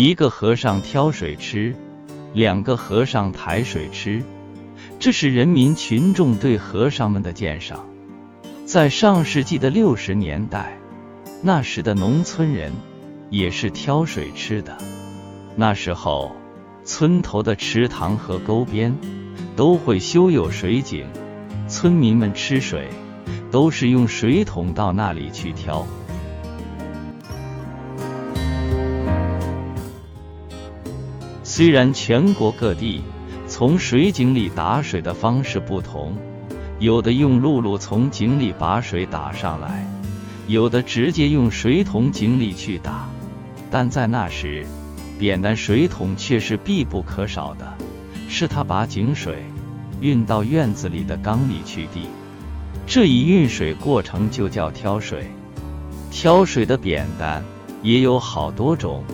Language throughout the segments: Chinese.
一个和尚挑水吃，两个和尚抬水吃，这是人民群众对和尚们的鉴赏。在上世纪的六十年代，那时的农村人也是挑水吃的。那时候，村头的池塘和沟边都会修有水井，村民们吃水都是用水桶到那里去挑。虽然全国各地从水井里打水的方式不同，有的用辘轳从井里把水打上来，有的直接用水桶井里去打，但在那时，扁担水桶却是必不可少的，是他把井水运到院子里的缸里去滴。这一运水过程就叫挑水。挑水的扁担也有好多种，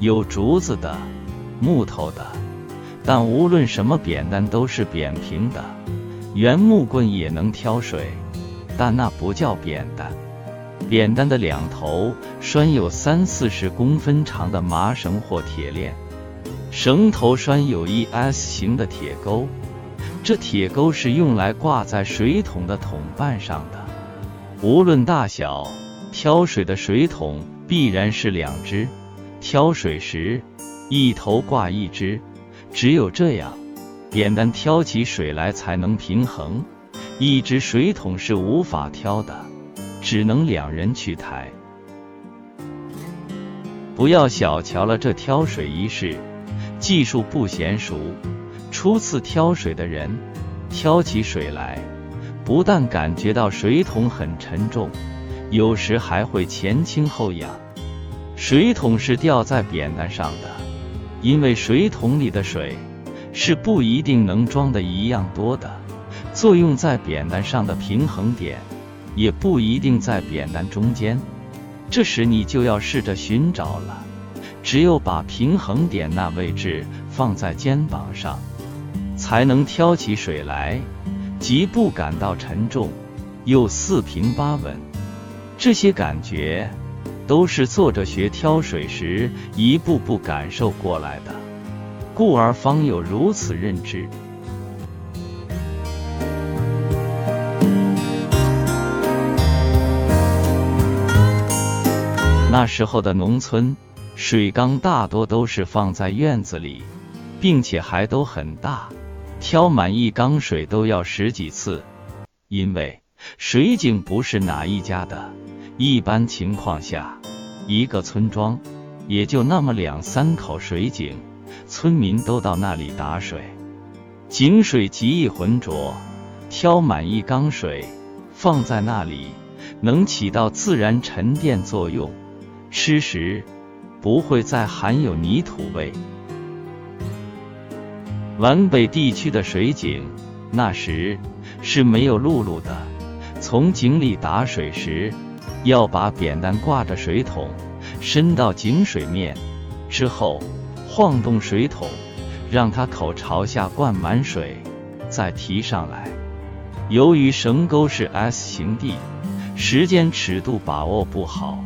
有竹子的。木头的，但无论什么扁担都是扁平的。圆木棍也能挑水，但那不叫扁担。扁担的两头拴有三四十公分长的麻绳或铁链，绳头拴有一 S 形的铁钩，这铁钩是用来挂在水桶的桶瓣上的。无论大小，挑水的水桶必然是两只。挑水时。一头挂一只，只有这样，扁担挑起水来才能平衡。一只水桶是无法挑的，只能两人去抬。不要小瞧了这挑水一事，技术不娴熟，初次挑水的人，挑起水来，不但感觉到水桶很沉重，有时还会前倾后仰。水桶是吊在扁担上的。因为水桶里的水是不一定能装的一样多的，作用在扁担上的平衡点也不一定在扁担中间。这时你就要试着寻找了。只有把平衡点那位置放在肩膀上，才能挑起水来，既不感到沉重，又四平八稳。这些感觉。都是坐着学挑水时一步步感受过来的，故而方有如此认知。那时候的农村，水缸大多都是放在院子里，并且还都很大，挑满一缸水都要十几次，因为水井不是哪一家的。一般情况下，一个村庄也就那么两三口水井，村民都到那里打水。井水极易浑浊，挑满一缸水放在那里，能起到自然沉淀作用，吃时不会再含有泥土味。皖北地区的水井那时是没有辘轳的，从井里打水时。要把扁担挂着水桶，伸到井水面之后，晃动水桶，让它口朝下灌满水，再提上来。由于绳钩是 S 型地，时间尺度把握不好，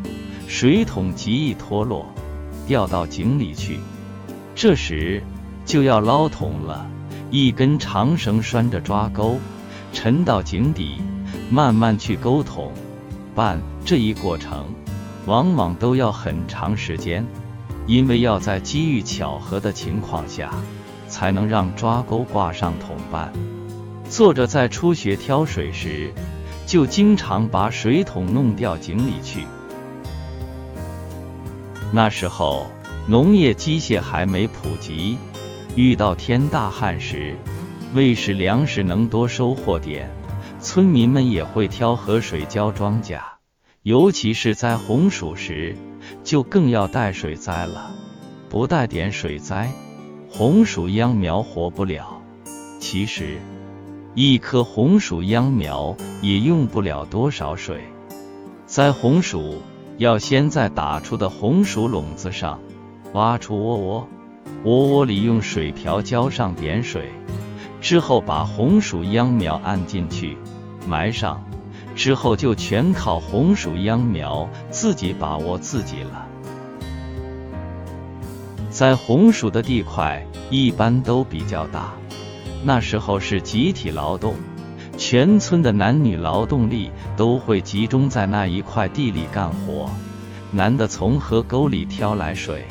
水桶极易脱落，掉到井里去。这时就要捞桶了，一根长绳拴着抓钩，沉到井底，慢慢去勾桶。办这一过程，往往都要很长时间，因为要在机遇巧合的情况下，才能让抓钩挂上桶伴。作者在初学挑水时，就经常把水桶弄掉井里去。那时候农业机械还没普及，遇到天大旱时，为使粮食能多收获点。村民们也会挑河水浇庄稼，尤其是在红薯时，就更要带水栽了。不带点水栽，红薯秧苗活不了。其实，一棵红薯秧苗也用不了多少水。栽红薯要先在打出的红薯垄子上挖出窝窝，窝窝里用水瓢浇上点水，之后把红薯秧苗按进去。埋上之后，就全靠红薯秧苗自己把握自己了。栽红薯的地块一般都比较大。那时候是集体劳动，全村的男女劳动力都会集中在那一块地里干活。男的从河沟里挑来水，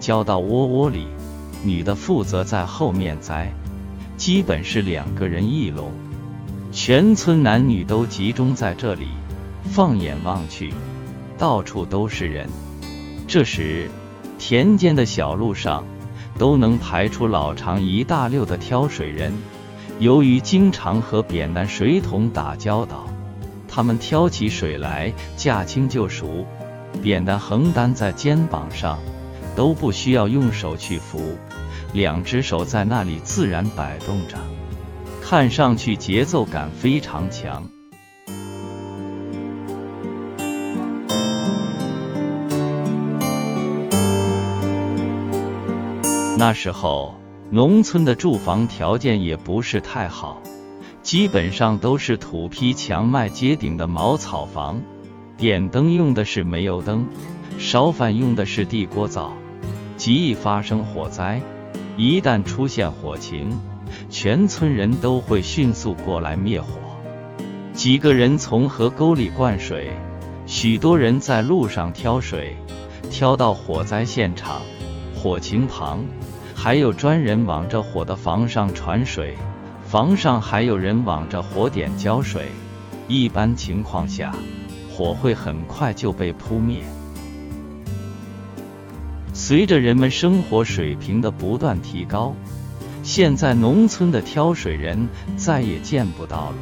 浇到窝窝里，女的负责在后面栽。基本是两个人一垄，全村男女都集中在这里。放眼望去，到处都是人。这时，田间的小路上都能排出老长一大溜的挑水人。由于经常和扁担水桶打交道，他们挑起水来驾轻就熟，扁担横担在肩膀上，都不需要用手去扶。两只手在那里自然摆动着，看上去节奏感非常强。那时候，农村的住房条件也不是太好，基本上都是土坯墙、麦接顶的茅草房，点灯用的是煤油灯，烧饭用的是地锅灶，极易发生火灾。一旦出现火情，全村人都会迅速过来灭火。几个人从河沟里灌水，许多人在路上挑水，挑到火灾现场、火情旁，还有专人往着火的房上传水，房上还有人往着火点浇水。一般情况下，火会很快就被扑灭。随着人们生活水平的不断提高，现在农村的挑水人再也见不到了。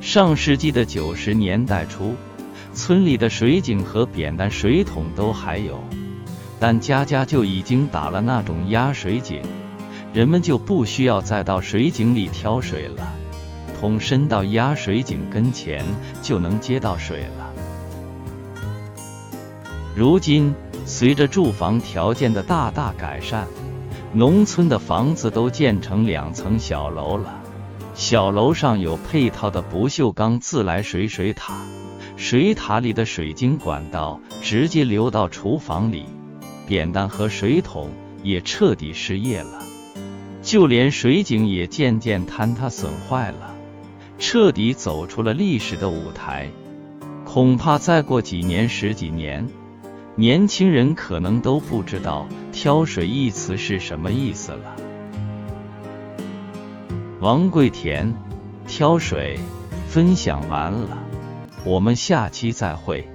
上世纪的九十年代初，村里的水井和扁担水桶都还有，但家家就已经打了那种压水井，人们就不需要再到水井里挑水了，桶伸到压水井跟前就能接到水了。如今。随着住房条件的大大改善，农村的房子都建成两层小楼了。小楼上有配套的不锈钢自来水水塔，水塔里的水晶管道直接流到厨房里，扁担和水桶也彻底失业了，就连水井也渐渐坍塌损坏了，彻底走出了历史的舞台。恐怕再过几年、十几年。年轻人可能都不知道“挑水”一词是什么意思了。王贵田，挑水分享完了，我们下期再会。